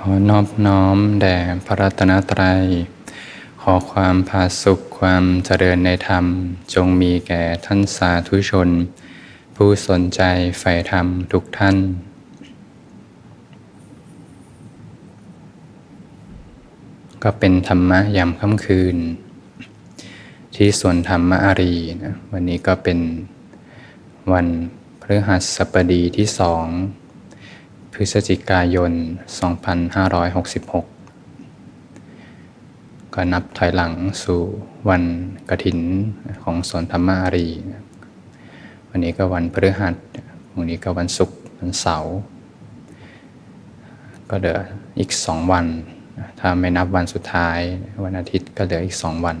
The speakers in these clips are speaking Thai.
ขอนอบน้อมแด่พระรัตนตรัย ขอความผาสุขความเจริญในธรรม จงมีแก่ท่านสาธุชน ผู้สนใจใฝ่ธรรมทุกท่านก็เป็นธรรมะยามค่ำคืน ที่สวนธรรมะอารีนะวันนี้ก็เป็นวันพฤหัสบดีที่สอง พฤศจิกายน 2566 ก็นับถอยหลังสู่วันกระถินของสวนธรรมารี วันนี้ก็วันพฤหัสวันนี้ก็วันศุกร์วันเสาร์ก็เหลืออีกสองวัน ถ้าไม่นับวันสุดท้าย วันอาทิตย์ก็เหลืออีกสองวัน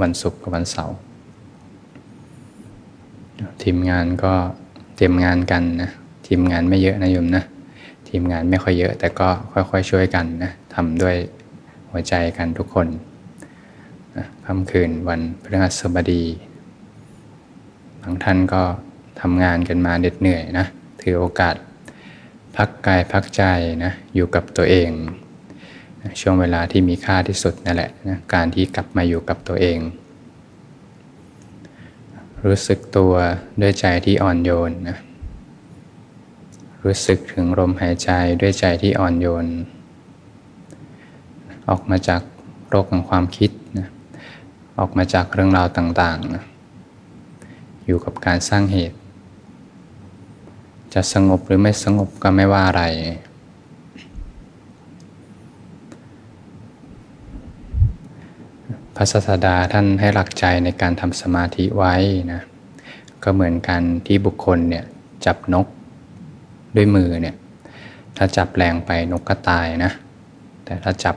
วันศุกร์กับวันเสาร์ทีมงานก็เตรียมงานกันนะ ทีมงานไม่เยอะนะโยมนะ ทีมงานไม่ค่อยเยอะ แต่ก็ค่อยๆช่วยกันนะทำด้วยหัวใจกันทุกคนนะค่ำคืนวันพฤหัสบดีบางท่านก็ทำงานกันมาเหน็ดเหนื่อยนะถือโอกาส พักกายพักใจนะอยู่กับตัวเองนะช่วงเวลาที่มีค่าที่สุดนั่นแหละนะการที่กลับมาอยู่กับตัวเอง รู้สึกตัวด้วยใจที่อ่อนโยนนะ รู้สึกถึงลมหายใจด้วยใจที่อ่อนโยน ออกมาจากโรคของความคิดนะออกมาจากเรื่องราวต่างๆนะอยู่กับการสร้างเหตุ จะสงบหรือไม่สงบก็ไม่ว่าอะไร พระศาสดาท่านให้หลักใจในการทำสมาธิไว้นะก็เหมือนกันที่บุคคลเนี่ยจับนก ด้วยมือเนี่ยถ้าจับแรงไปนกก็ตายนะ แต่ถ้าจับ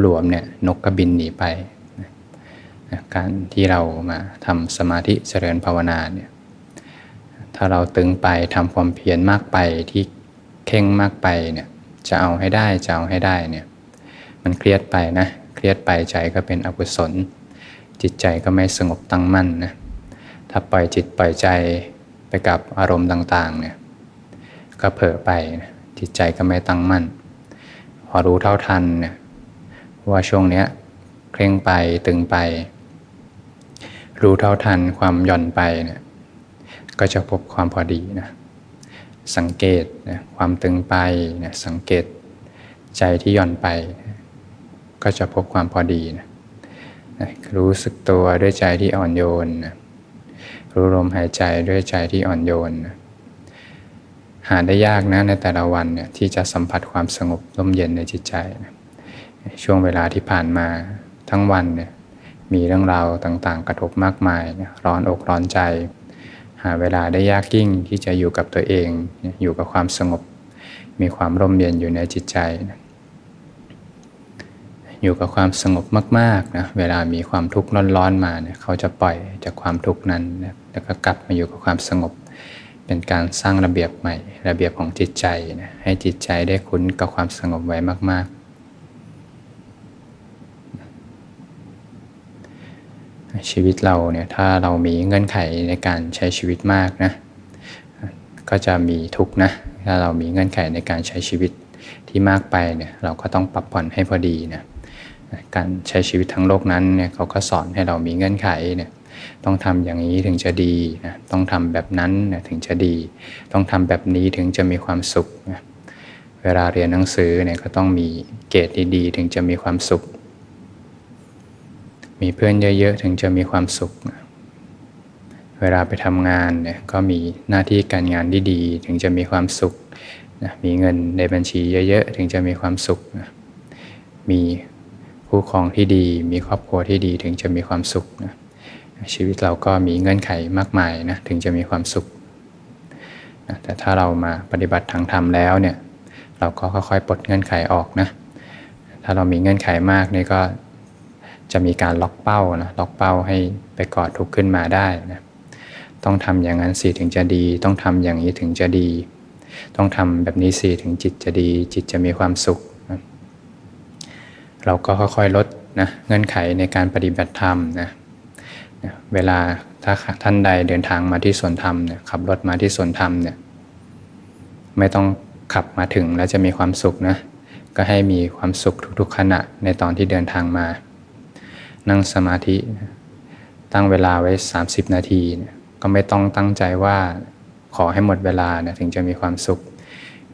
หลวมๆเนี่ยนกก็บินหนีไปนะการที่เรามาทำสมาธิเจริญภาวนาเนี่ยถ้าเราตึงไปทำความเพียรมากไปที่เข่งมากไปเนี่ยจะเอาให้ได้จะเอาให้ได้เนี่ยมันเครียดไปนะเครียดไปใจก็เป็นอกุศล จิตใจก็ไม่สงบตั้งมั่นนะถ้าปล่อยจิตปล่อยใจไปกับอารมณ์ต่างๆเนี่ย ก็เผลอไปจิตใจก็ไม่ตั้งมั่น พอรู้เท่าทันเนี่ยว่าช่วงเนี้ยเคร่งไปตึงไป รู้เท่าทันความหย่อนไปเนี่ยก็จะพบความพอดีนะสังเกตนะความตึงไปนะสังเกตใจที่หย่อนไป ก็จะพบความพอดีนะนะรู้สึกตัวด้วยใจที่อ่อนโยนนะรู้ลมหายใจด้วยใจที่อ่อนโยนนะ หาได้ยากนะในแต่ละวันเนี่ยที่จะสัมผัสความสงบร่มเย็นในจิตใจนะช่วงเวลาที่ผ่านมาทั้งวันเนี่ยมีเรื่องราวต่างๆ กระทบมากมายนะร้อนอกร้อนใจ หาเวลาได้ยากยิ่งที่จะอยู่กับตัวเอง อยู่กับความสงบ มีความร่มเย็นอยู่ในจิตใจนะอยู่กับความสงบมากๆนะเวลามีความทุกข์ร้อนๆมาเนี่ยเขาจะปล่อยจากความทุกข์นั้นนะแล้วก็กลับมาอยู่กับความสงบ เป็นการสร้างระเบียบใหม่ ระเบียบของจิตใจนะให้จิตใจได้คุ้นกับความสงบไว้มาก ๆ ชีวิตเราเนี่ยถ้าเรามีเงื่อนไขในการใช้ชีวิตมากนะก็จะมีทุกนะถ้าเรามีเงื่อนไขในการใช้ชีวิตที่มากไปเนี่ยเราก็ต้องปรับผ่อนให้พอดีนะการใช้ชีวิตทั้งโลกนั้นเนี่ยเขาก็สอนให้เรามีเงื่อนไขเนี่ย ต้องทำอย่างนี้ถึงจะดีนะต้องทำแบบนั้นนะถึงจะดี ต้องทำแบบนี้ถึงจะมีความสุขนะเวลาเรียนหนังสือเนี่ยก็ต้องมีเกรดดีๆ ถึงจะมีความสุข มีเพื่อนเยอะๆถึงจะมีความสุขนะเวลาไปทำงานเนี่ยก็มีหน้าที่การงานที่ดีถึงจะมีความสุขนะมีเงินในบัญชีเยอะๆถึงจะมีความสุขนะมีคู่ครองที่ดี มีครอบครัวที่ดีถึงจะมีความสุขนะ ชีวิตเราก็มีเงื่อนไขมากมายนะถึงจะมีความสุขนะแต่ถ้าเรามาปฏิบัติทางธรรมแล้วเนี่ยเราก็ค่อยๆปลดเงื่อนไขออกนะถ้าเรามีเงื่อนไขมากนี่ก็จะมีการล็อกเป้านะล็อกเป้าให้ไปกอดทุกข์ขึ้นมาได้นะต้องทำอย่างนั้นสิถึงจะดี ต้องทำอย่างนี้ถึงจะดี ต้องทำแบบนี้สิถึงจิตจะดี จิตจะมีความสุขนะเราก็ค่อยๆลดนะเงื่อนไขในการปฏิบัติธรรมนะ เวลาถ้าท่านใดเดินทางมาที่สวนธรรมเนี่ยขับรถมาที่สวนธรรมเนี่ยไม่ต้องขับมาถึงแล้วจะมีความสุขนะก็ให้มีความสุขทุกๆขณะในตอนที่เดินทางมา นั่งสมาธิ ตั้งเวลาไว้ 30 นาที ก็ไม่ต้องตั้งใจว่าขอให้หมดเวลานะถึงจะมีความสุข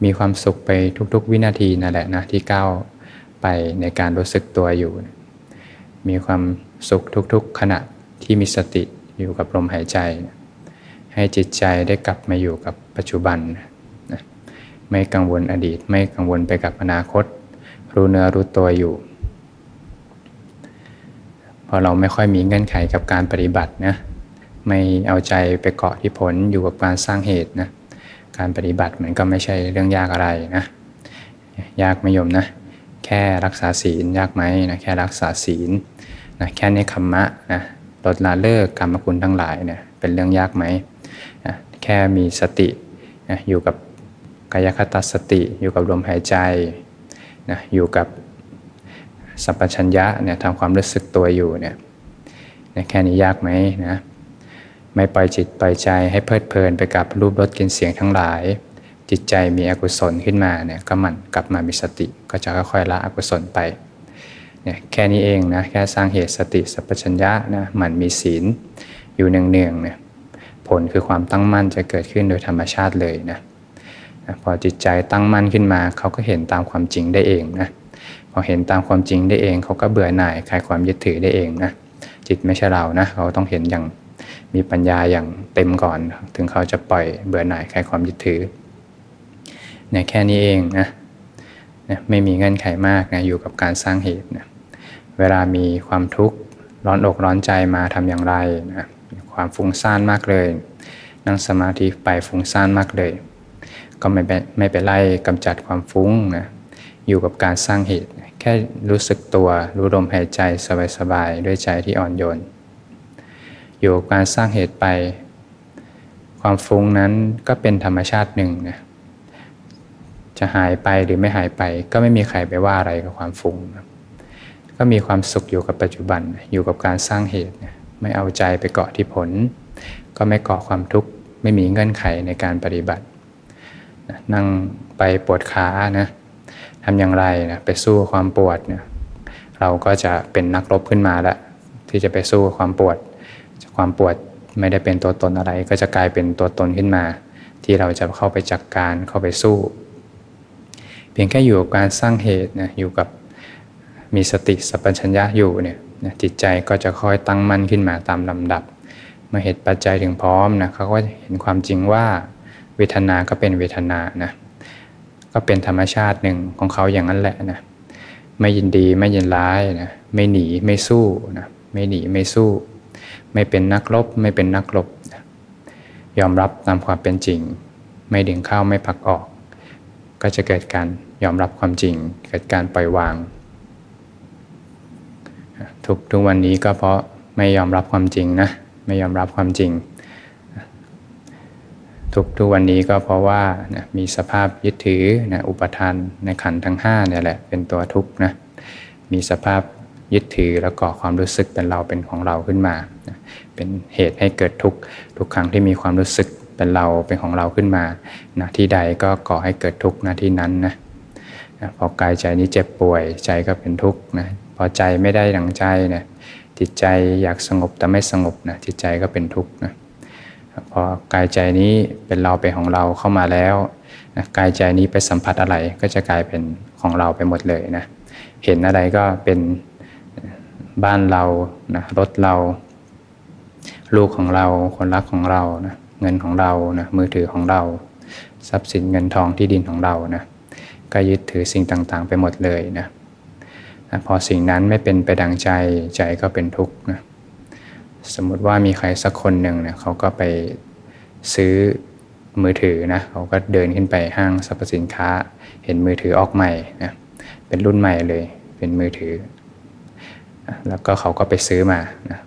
มีความสุขไปทุกๆ วินาทีนั่นแหละนะที่ก้าวไปในการรู้สึกตัวอยู่ มีความสุขทุกๆขณะ ที่มีสติอยู่กับลมหายใจ ให้จิตใจได้กลับมาอยู่กับปัจจุบันนะไม่กังวลอดีต ไม่กังวลไปกับอนาคต รู้เนื้อรู้ตัวอยู่พอเราไม่ค่อยมีเงื่อนไขกับการปฏิบัตินะไม่เอาใจไปเกาะที่ผลอยู่กับการสร้างเหตุนะการปฏิบัติมันก็ไม่ใช่เรื่องยากอะไรนะยากไม่ยมนะ แค่รักษาศีลยากไหมนะแค่รักษาศีลนะแค่ในคัมมะนะ ลดละเลิกกรรมคุณทั้งหลายเนี่ยเป็นเรื่องยากไหมนะแค่มีสตินะอยู่กับกายคตาสติอยู่กับลมหายใจนะอยู่กับสัพพัญญะเนี่ยทำความรู้สึกตัวอยู่เนี่ยแค่นี้ยากไหมนะไม่ปล่อยจิตปล่อยใจให้เพลิดเพลินไปกับรูปรสกลิ่นเสียงทั้งหลาย จิตใจมีอกุศลขึ้นมาเนี่ยก็หมั่นกลับมามีสติก็จะค่อยๆละอกุศลไป เนี่ยแค่นี้เองนะแค่สร้างเหตุสติสัพพัญญะนะมันมีศีลอยู่เนืองๆเนี่ยผลคือความตั้งมั่นจะเกิดขึ้นโดยธรรมชาติเลยนะพอจิตใจตั้งมั่นขึ้นมาเขาก็เห็นตามความจริงได้เองนะพอเห็นตามความจริงได้เองเขาก็เบื่อหน่ายคลายความยึดถือได้เองนะจิตไม่ใช่เรานะเขาต้องเห็นอย่างมีปัญญาอย่างเต็มก่อน ถึงเขาจะปล่อยเบื่อหน่ายคลายความยึดถือเนี่ยแค่นี้เองนะนะไม่มีเงื่อนไขมากนะอยู่กับการสร้างเหตุนะ เวลามีความทุกข์ร้อนอกร้อนใจมาทำอย่างไรนะความฟุ้งซ่านมากเลย นั่งสมาธิไปฟุ้งซ่านมากเลย ก็ไม่ไปไม่ไปไล่กำจัดความฟุ้งนะอยู่กับการสร้างเหตุ แค่รู้สึกตัวรู้ลมหายใจสบายๆด้วยใจที่อ่อนโยน อยู่กับการสร้างเหตุไป ความฟุ้งนั้นก็เป็นธรรมชาติหนึ่งนะจะหายไปหรือไม่หายไป ก็ไม่มีใครไปว่าอะไรกับความฟุ้งนะ ก็มีความสุขอยู่กับปัจจุบันอยู่กับการสร้างเหตุ ไม่เอาใจไปเกาะที่ผล ก็ไม่เกาะความทุกข์ไม่มีเงื่อนไขในการปฏิบัติ นั่งไปปวดขานะทำอย่างไรนะไปสู้ความปวดเนี่ยเราก็จะเป็นนักรบขึ้นมาแล้วที่จะไปสู้ความปวด ความปวดไม่ได้เป็นตัวตนอะไร ก็จะกลายเป็นตัวตนขึ้นมา ที่เราจะเข้าไปจัดกการเข้าไปสู้ เพียงแค่อยู่กับการสร้างเหตุนะอยู่กับ มีสติสัพพัญญะอยู่เนี่ยจิตใจก็จะค่อยตั้งมั่นขึ้นมาตามลำดับ เมื่อเหตุปัจจัยถึงพร้อมนะเขาก็เห็นความจริงว่าเวทนาก็เป็นเวทนานะก็เป็นธรรมชาติหนึ่งของเขาอย่างนั้นแหละนะไม่ยินดีไม่ยินร้ายนะไม่หนีไม่สู้นะไม่หนีไม่สู้ ไม่เป็นนักรบไม่เป็นนักรบยอมรับตามความเป็นจริง ไม่ดึงเข้าไม่พักออก ก็จะเกิดการยอมรับความจริง เกิดการปล่อยวาง ทุกทุกวันนี้ก็เพราะไม่ยอมรับความจริงนะไม่ยอมรับความจริง ทุกทุกวันนี้ก็เพราะว่านะมีสภาพยึดถือนะอุปทานในขันทั้ง5เนี่ยแหละเป็นตัวทุกข์นะมีสภาพยึดถือแล้วก่อความรู้สึกเป็นเราเป็นของเราขึ้นมา เป็นเหตุให้เกิดทุกทุกครั้งที่มีความรู้สึกเป็นเราเป็นของเราขึ้นมานะที่ใดก็ก่อให้เกิดทุกนะที่นั้นนะพอกายใจนี้เจ็บป่วยใจก็เป็นทุกข์นะ อใจไม่ได้ดังใจนะจิตใจอยากสงบแต่ไม่สงบนะจิตใจก็เป็นทุกข์นะพอกายใจนี้เป็นเราเป็นของเราเข้ามาแล้วนะกายใจนี้ไปสัมผัสอะไรก็จะกลายเป็นของเราไปหมดเลยนะเห็นอะไรก็เป็นบ้านเรานะรถเรา ลูกของเราคนรักของเรานะเงินของเรานะมือถือของเรา ทรัพย์สินเงินทองที่ดินของเรานะก็ยึดถือสิ่งต่างๆ ไปหมดเลยนะนะ พอสิ่งนั้นไม่เป็นไปดังใจใจก็เป็นทุกข์นะสมมติว่ามีใครสักคนหนึ่งเนะเขาก็ไปซื้อมือถือนะเขาก็เดินขึ้นไปห้างสรรพสินค้า เห็นมือถือออกใหม่นะเป็นรุ่นใหม่เลยเป็นมือถือ แล้วก็เขาก็ไปซื้อมานะ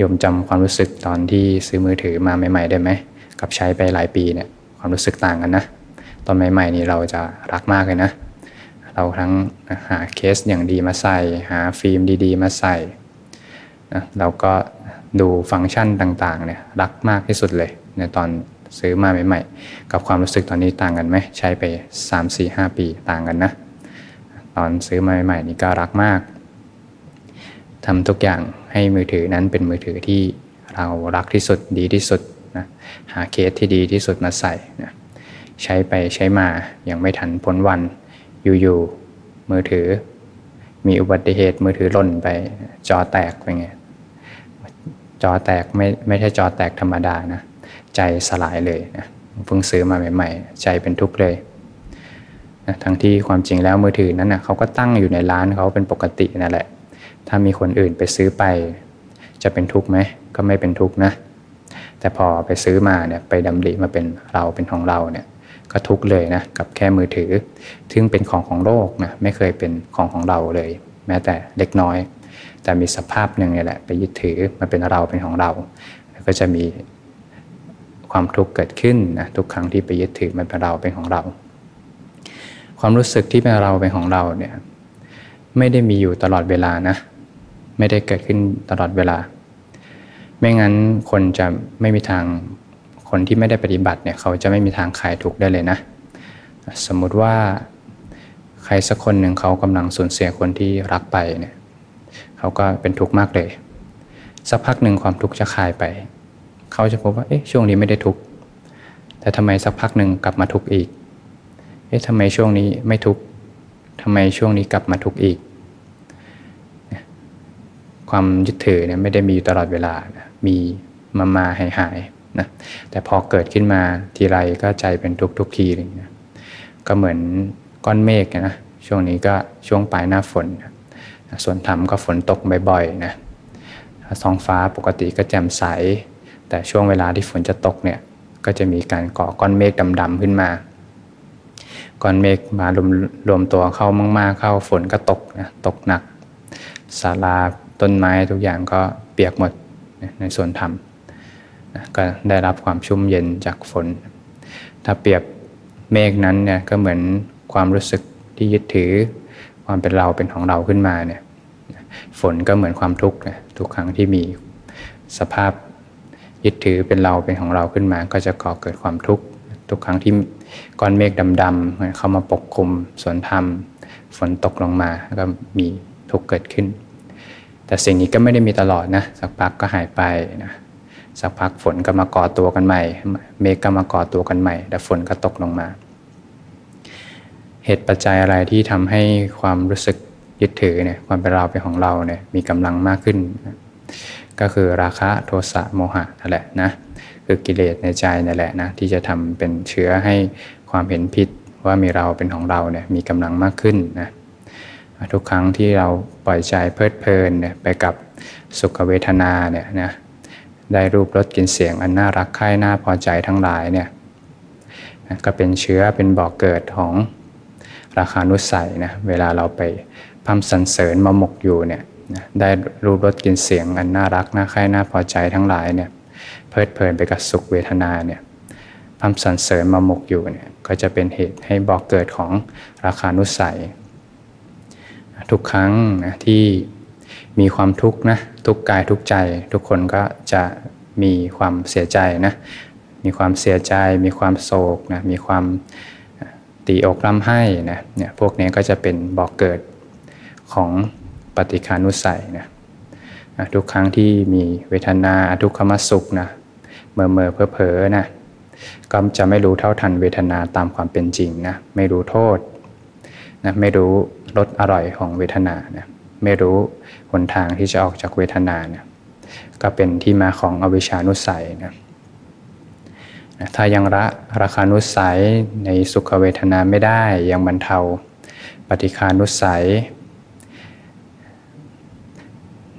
ยมจำความรู้สึกตอนที่ซื้อมือถือมาใหม่ ๆ ได้ไหมกับใช้ไปหลายปีเนี่ยความรู้สึกต่างกันนะ ตอนใหม่ ๆ นี่เราจะรักมากเลยนะ เราทั้งหาเคสอย่างดีมาใส่ หาฟิล์มดี ๆ มาใส่นะเราก็ดูฟังก์ชันต่างๆเนี่ยรักมากที่สุดเลยในตอนซื้อมาใหม่ๆ กับความรู้สึกตอนนี้ต่างกันไหมใช้ไป 3-4-5 ปีต่างกันนะ ตอนซื้อมาใหม่ๆนี่ก็รักมากทำทุกอย่างให้มือถือนั้นเป็นมือถือที่เรารักที่สุดดีที่สุดนะหาเคสที่ดีที่สุดมาใส่นะใช้ไปใช้มายังไม่ทันพ้นวัน อยู่ๆมือถือ มีอุบัติเหตุมือถือหล่นไปจอแตกไปไงจอแตกไม่ไม่ใช่จอแตกธรรมดานะ ใจสลายเลยนะเพิ่งซื้อมาใหม่ ๆ ใจเป็นทุกข์เลยนะทั้งที่ความจริงแล้วมือถือนั้นนะเขาก็ตั้งอยู่ในร้านเขาเป็นปกตินั่นแหละ ถ้ามีคนอื่นไปซื้อไป จะเป็นทุกข์ไหมก็ไม่เป็นทุกข์นะ แต่พอไปซื้อมาเนี่ยไปดำริมาเป็นเราเป็นของเราเนี่ย ก็ทุกเลยนะกับแค่มือถือ ซึ่งเป็นของของโลกนะไม่เคยเป็นของของเราเลย แม้แต่เล็กน้อย แต่มีสภาพหนึ่งนี่แหละ ไปยึดถือมาเป็นเราเป็นของเรา ก็จะมีความทุกข์เกิดขึ้นนะทุกครั้งที่ไปยึดถือมันเป็นเราเป็นของเรา ความรู้สึกที่เป็นเราเป็นของเราเนี่ยไม่ได้มีอยู่ตลอดเวลานะไม่ได้เกิดขึ้นตลอดเวลา ไม่งั้นคนจะไม่มีทาง คนที่ไม่ได้ปฏิบัติเนี่ยเขาจะไม่มีทางคลายทุกข์ได้เลยนะ สมมุติว่าใครสักคนหนึ่งเขากำลังสูญเสียคนที่รักไปเนี่ยเขาก็เป็นทุกข์มากเลย สักพักหนึ่งความทุกข์จะคลายไป เขาจะพบว่าเอ๊ะช่วงนี้ไม่ได้ทุกข์แต่ทำไมสักพักหนึ่งกลับมาทุกข์อีกเอ๊ะทำไมช่วงนี้ไม่ทุกข์ทำไมช่วงนี้กลับมาทุกข์อีก ความยึดถือเนี่ยไม่ได้มีอยู่ตลอดเวลานะมีมามาหายหาย นะแต่พอเกิดขึ้นมาทีไรก็ใจเป็นทุกทุกทีเลยนะก็เหมือนก้อนเมฆนะช่วงนี้ก็ช่วงปลายหน้าฝนนะส่วนธรรมก็ฝนตกบ่อยๆนะท้องฟ้าปกติก็แจ่มใส แต่ช่วงเวลาที่ฝนจะตกเนี่ยก็จะมีการก่อก้อนเมฆดำๆขึ้นมาก้อนเมฆมารวมรวมตัวเข้ามาก ๆ เข้าฝนก็ตกนะตกหนักศาลาต้นไม้ทุกอย่างก็เปียกหมดในส่วนธรรม นะก็ได้รับความชุ่มเย็นจากฝน ถ้าเปรียบเมฆนั้นเนี่ยก็เหมือนความรู้สึกที่ยึดถือ ความเป็นเราเป็นของเราขึ้นมาเนี่ยฝนก็เหมือนความทุกข์นะทุกครั้งที่มีสภาพยึดถือเป็นเราเป็นของเราขึ้นมา ก็จะก่อเกิดความทุกข์ทุกครั้งที่ก้อนเมฆดำๆเข้ามาปกคลุมสวนธรรม ฝนตกลงมาก็มีทุกข์เกิดขึ้น แต่สิ่งนี้ก็ไม่ได้มีตลอดนะสักพักก็หายไปนะ สักพักฝนก็มาก่อตัวกันใหม่ เมฆก็มาก่อตัวกันใหม่แต่ฝนก็ตกลงมา เหตุปัจจัยอะไรที่ทำให้ความรู้สึกยึดถือเนี่ยความเป็นเราเป็นของเราเนี่ยมีกำลังมากขึ้น ก็คือราคะโทสะโมหะนั่นแหละนะคือกิเลสในใจนั่นแหละนะที่จะทำเป็นเชื้อให้ความเห็นผิดว่ามีเราเป็นของเราเนี่ยมีกำลังมากขึ้นนะทุกครั้งที่เราปล่อยใจเพลิดเพลินเนี่ยไปกับสุขเวทนาเนี่ยนะ ได้รูปรสกลิ่นเสียงอันน่ารักใคร่น่าพอใจทั้งหลายเนี่ยก็เป็นเชื้อเป็นบ่อกเกิดของราคานุสัยนะเวลาเราไปพัมสันเสริญมาหมกอยู่เนี่ยได้รูปรสกลิ่นเสียงอันน่ารักน่าใคร่น่าพอใจทั้งหลายเนี่ยเพลิดเพลินไปกับสุขเวทนาเนี่ยพัมสันเสริญมาหมกอยู่เนี่ยก็จะเป็นเหตุให้บ่อกเกิดของราคานุสัย ทุกครั้งนะที่ มีความทุกข์นะทุกกายทุกใจ ทุกคนก็จะมีความเสียใจนะมีความเสียใจ มีความโศกนะมีความตีอกร่ำไห้นะเนี่ยพวกนี้ก็จะเป็นบอกเกิดของปฏิคานุสัยนะทุกครั้งที่มีเวทนาทุกขมสุขนะเมื่อเมื่อเพอเพอนะก็จะไม่รู้เท่าทันเวทนาตามความเป็นจริงนะไม่รู้โทษนะไม่รู้รสอร่อยของเวทนานะ ไม่รู้หนทางที่จะออกจากเวทนานะก็เป็นที่มาของอวิชานุสัยนะถ้ายังละราคานุสัยในสุขเวทนาไม่ได้ยังบรรเทาปฏิคานุสัย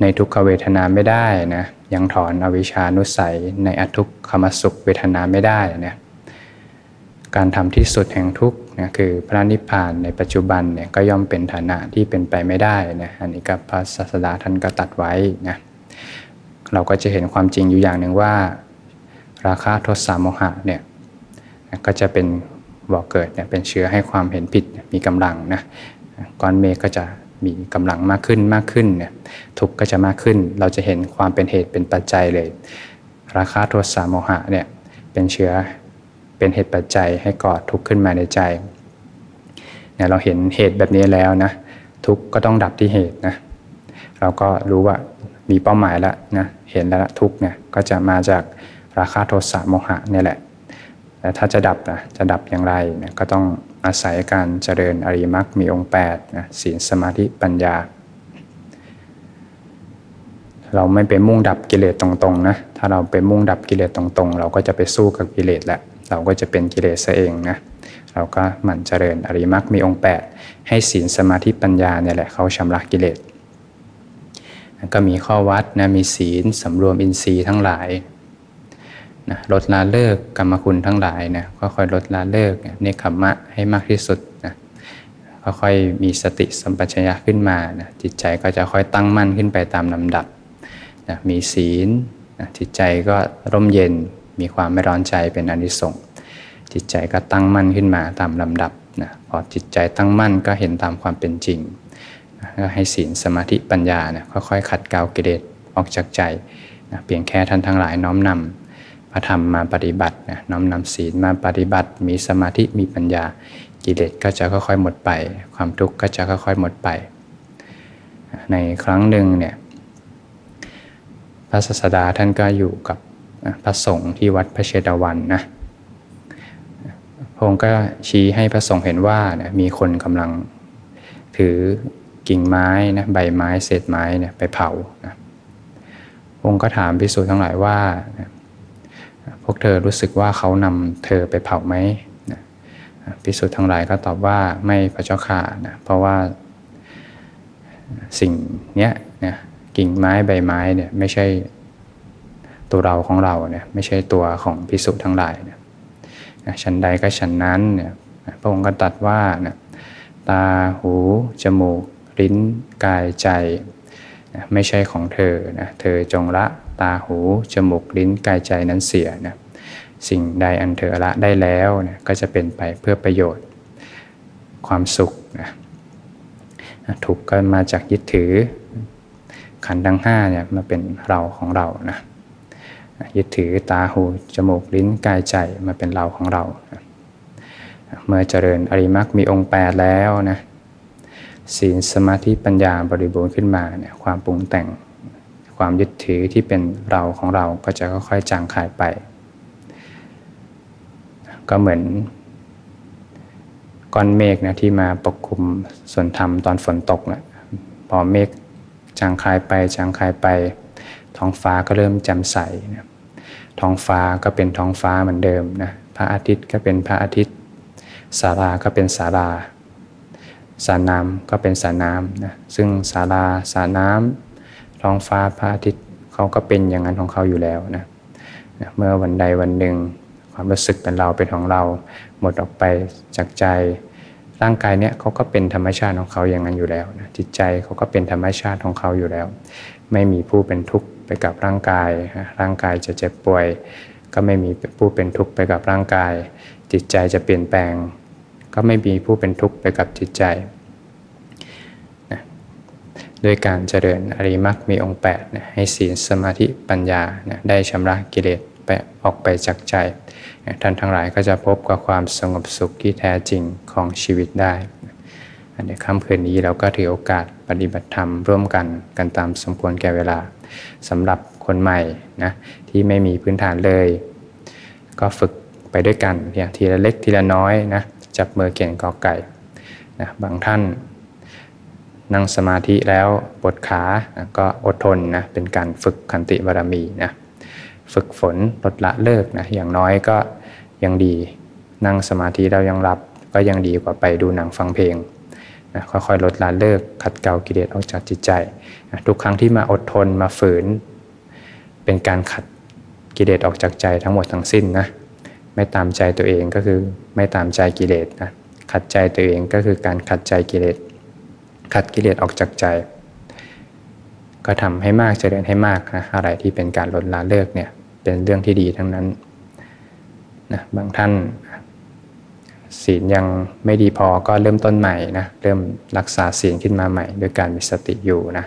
ในทุกขเวทนาไม่ได้นะยังถอนอวิชานุสัยในอทุกขมสุขเวทนาไม่ได้นะ การทำที่สุดแห่งทุกนะคือพระนิพพานในปัจจุบันเนี่ยก็ย่อมเป็นฐานะที่เป็นไปไม่ได้นะอันนี้กับพระศาสดาท่านก็ตัดไว้นะเราก็จะเห็นความจริงอยู่อย่างหนึ่งว่า ราคะโทสะโมหะเนี่ยก็จะเป็นบอกเกิดเนี่ยเป็นเชื้อให้ความเห็นผิดมีกำลังนะก้อนเมฆก็จะมีกำลังมากขึ้นมากขึ้นเนี่ยทุกข์ก็จะมากขึ้น เราจะเห็นความเป็นเหตุเป็นปัจจัยเลย ราคาโทสะโมหะเนี่ยเป็นเชื้อ เป็นเหตุปัจจัยให้ก่อทุกข์ขึ้นมาในใจเนี่ยเราเห็นเหตุแบบนี้แล้วนะทุกข์ก็ต้องดับที่เหตุนะเราก็รู้ว่ามีเป้าหมายแล้วนะเห็นแล้วทุกข์เนี่ยก็จะมาจากราคะโทสะโมหะนี่แหละแต่ถ้าจะดับนะจะดับอย่างไรนะก็ต้องอาศัยการเจริญอริมักมีองค์8นะศีลสมาธิปัญญา เราไม่ไปมุ่งดับกิเลสตรงๆนะถ้าเราไปมุ่งดับกิเลสตรงๆ เราก็จะไปสู้กับกิเลสแหละ เราก็จะเป็นกิเลสเองนะเราก็หมั่นเจริญอริมักมีองค์ 8 ให้ศีลสมาธิปัญญาเนี่ยแหละเขาชำระกิเลสก็มีข้อวัดนะมีศีลสำรวมอินทรีย์ทั้งหลายนะลดละเลิกกรรมคุณทั้งหลายนะก็ค่อยลดละเลิกเนคขมะให้มากที่สุดนะก็ค่อยมีสติสัมปชัญญะขึ้นมานะจิตใจก็จะค่อยตั้งมั่นขึ้นไปตามลำดับนะมีศีลนะจิตใจก็ร่มเย็น มีความไม่ร้อนใจเป็นอนิสงส์จิตใจก็ตั้งมั่นขึ้นมาตามลำดับนะพอจิตใจตั้งมั่นก็เห็นตามความเป็นจริงก็ให้ศีลสมาธิปัญญานะค่อยๆขัดเกลากิเลสออกจากใจนะเพียงแค่ท่านทั้งหลายน้อมนำพระธรรมมาปฏิบัตินะน้อมนำศีลมาปฏิบัติ มีสมาธิมีปัญญา กิเลสก็จะค่อยๆหมดไป ความทุกข์ก็จะค่อยๆหมดไป ในครั้งหนึ่งเนี่ยพระศาสดาท่านก็อยู่กับ พระสงฆ์ที่วัดพระเชตวันนะพระองค์ก็ชี้ให้พระสงฆ์เห็นว่านะมีคนกำลังถือกิ่งไม้นะใบไม้เศษไม้เนี่ยไปเผานะพระองค์ก็ถามพิสูจน์ทั้งหลายว่านะพวกเธอรู้สึกว่าเขานำเธอไปเผาไหมนะพิสูจน์ทั้งหลายก็ตอบว่าไม่พระเจ้าค่ะนะเพราะว่าสิ่งเนี้ยนะกิ่งไม้ใบไม้เนี่ยไม่ใช่ ตัวเราของเราเนี่ยไม่ใช่ตัวของพิสุทั้งหลายเนี่ยชั้นใดก็ชั้นนั้นเนี่ยพระองค์ก็ตรัสว่าเนะตาหู จมูก ลิ้น กายใจ ไม่ใช่ของเธอนะเธอจงละตาหู จมูก ลิ้น กายใจนั้นเสียนะสิ่งใดอันเธอละได้แล้วนะก็จะเป็นไปเพื่อประโยชน์ ความสุขนะถูกก็มาจากยึดถือขันทั้งห้าเนี่ยมาเป็นเราของเรานะ ยึดถือตาหูจมูกลิ้นกายใจมาเป็นเราของเรา เมื่อเจริญอริมักมีองค์แปดแล้วนะศีลสมาธิปัญญาบริบูรณ์ขึ้นมาเนี่ยความปรุงแต่งความยึดถือที่เป็นเราของเราก็จะค่อยๆจางคายไป ก็เหมือนก้อนเมฆนะที่มาปกคลุมส่วนธรรมตอนฝนตกนะพอเมฆจางคายไปจางคายไป ท้องฟ้าก็เริ่มแจ่มใสนะท้องฟ้าก็เป็นท้องฟ้าเหมือนเดิมนะพระอาทิตย์ก็เป็นพระอาทิตย์สาราก็เป็นสาราสาน้ำก็เป็นสาน้ำนะซึ่งสาราสาน้ำท้องฟ้าพระอาทิตย์เขาก็เป็นอย่างนั้นของเขาอยู่แล้วนะนะเมื่อวันใดวันหนึ่ง ความรู้สึกเป็นเราเป็นของเรา หมดออกไปจากใจ ร่างกายเนี้ยเขาก็เป็นธรรมชาติของเขาอย่างนั้นอยู่แล้วนะจิตใจเขาก็เป็นธรรมชาติของเขาอยู่แล้ว ไม่มีผู้เป็นทุกข์ ไปกับร่างกาย ร่างกายจะเจ็บป่วย ก็ไม่มีผู้เป็นทุกข์ไปกับร่างกาย จิตใจจะเปลี่ยนแปลง ก็ไม่มีผู้เป็นทุกข์ไปกับจิตใจนะด้วยการเจริญอริมักมีองค์8นะให้ศีลสมาธิปัญญานะได้ชำระกิเลสไปออกไปจากใจท่านทั้งหลายก็จะพบกับความสงบสุขที่แท้จริงของชีวิตได้ ในค่ำคืนนี้เราก็ถือโอกาสปฏิบัติธรรมร่วมกันกันตามสมควรแก่เวลาสำหรับคนใหม่นะที่ไม่มีพื้นฐานเลย ก็ฝึกไปด้วยกันเพียทีละเล็กทีละน้อยนะจับมือเขียนกอไก่นะบางท่าน นั่งสมาธิแล้วปวดขานะก็อดทนนะเป็นการฝึกขันติบารมีนะฝึกฝนลดละเลิกนะอย่างน้อยก็ยังดีนั่งสมาธิเรายังรับก็ยังดีกว่าไปดูหนังฟังเพลง นะค่อยๆลดละเลิกขัดเกลากิเลสออกจากจิตใจนะทุกครั้งที่มาอดทนมาฝืน เป็นการขัดกิเลสออกจากใจทั้งหมดทั้งสิ้นนะไม่ตามใจตัวเองก็คือไม่ตามใจกิเลสนะขัดใจตัวเองก็คือการขัดใจกิเลสขัดกิเลสออกจากใจ ก็ทำให้มากเจริญให้มากนะอะไรที่เป็นการลดละเลิกเนี่ยเป็นเรื่องที่ดีทั้งนั้นนะบางท่าน ศีลยังไม่ดีพอก็เริ่มต้นใหม่นะเริ่มรักษาศีลขึ้นมาใหม่ด้วยการมีสติอยู่นะ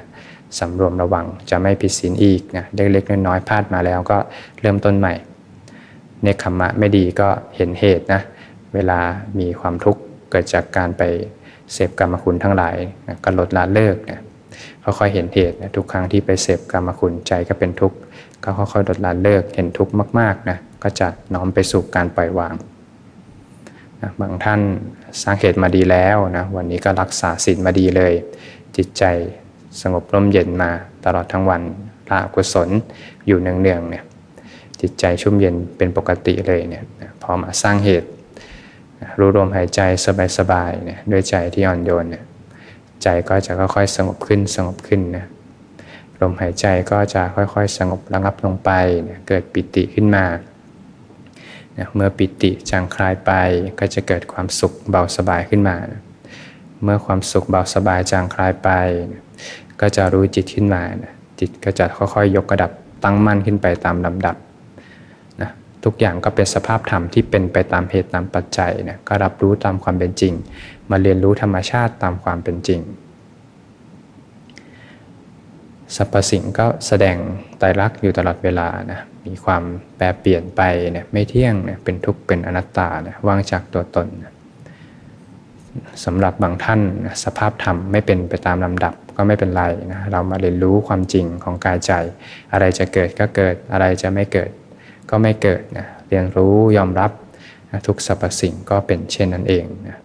สำรวมระวังจะไม่ผิดศีลอีกนะเล็กๆน้อยๆพลาดมาแล้วก็เริ่มต้นใหม่เนคขมะไม่ดีก็เห็นเหตุนะเวลามีความทุกข์เกิดจากการไปเสพกรรมคุณทั้งหลายนะก็ลดละเลิกนะค่อยๆเห็นเหตุนะทุกครั้งที่ไปเสพกรรมคุณใจก็เป็นทุกข์ก็ค่อยๆลดละเลิกเห็นทุกข์มากๆนะก็จะน้อมไปสู่การปล่อยวาง นะบางท่านสร้างเหตุมาดีแล้วนะวันนี้ก็รักษาศีลมาดีเลย จิตใจสงบร่มเย็นมาตลอดทั้งวันละกุศลอยู่เนืองๆเนี่ยจิตใจชุ่มเย็นเป็นปกติเลยเนี่ยพอมาสร้างเหตุ รู้ลมหายใจสบายๆเนี่ยด้วยใจที่อ่อนโยนเนี่ยใจก็จะค่อยๆสงบขึ้นสงบขึ้นนะลมหายใจก็จะค่อยๆ สงบระงับลงไปเเกิดปิติขึ้นมา เมื่อปิติจางคลายไปก็จะเกิดความสุขเบาสบายขึ้นมาเมื่อความสุขเบาสบายจางคลายไปก็จะรู้จิตขึ้นมาจิตก็จะค่อยๆยกระดับตั้งมั่นขึ้นไปตามลำดับนะทุกอย่างก็เป็นสภาพธรรมที่เป็นไปตามเหตุตามปัจจัยนะก็รับรู้ตามความเป็นจริง มาเรียนรู้ธรรมชาติตามความเป็นจริง สรรพสิ่งก็แสดงไตรลักษณ์อยู่ตลอดเวลานะมีความแปรเปลี่ยนไปเนี่ยไม่เที่ยงเนี่ยเป็นทุกข์เป็นอนัตตาเนะว่างจากตัวตนนะสำหรับบางท่านสภาพธรรมไม่เป็นไปตามลำดับก็ไม่เป็นไรนะเรามาเรียนรู้ความจริงของกายใจ อะไรจะเกิดก็เกิดอะไรจะไม่เกิด ก็ไม่เกิดนะเรียนรู้ยอมรับนะทุกสรรพสิ่งก็เป็นเช่นนั้นเองนะ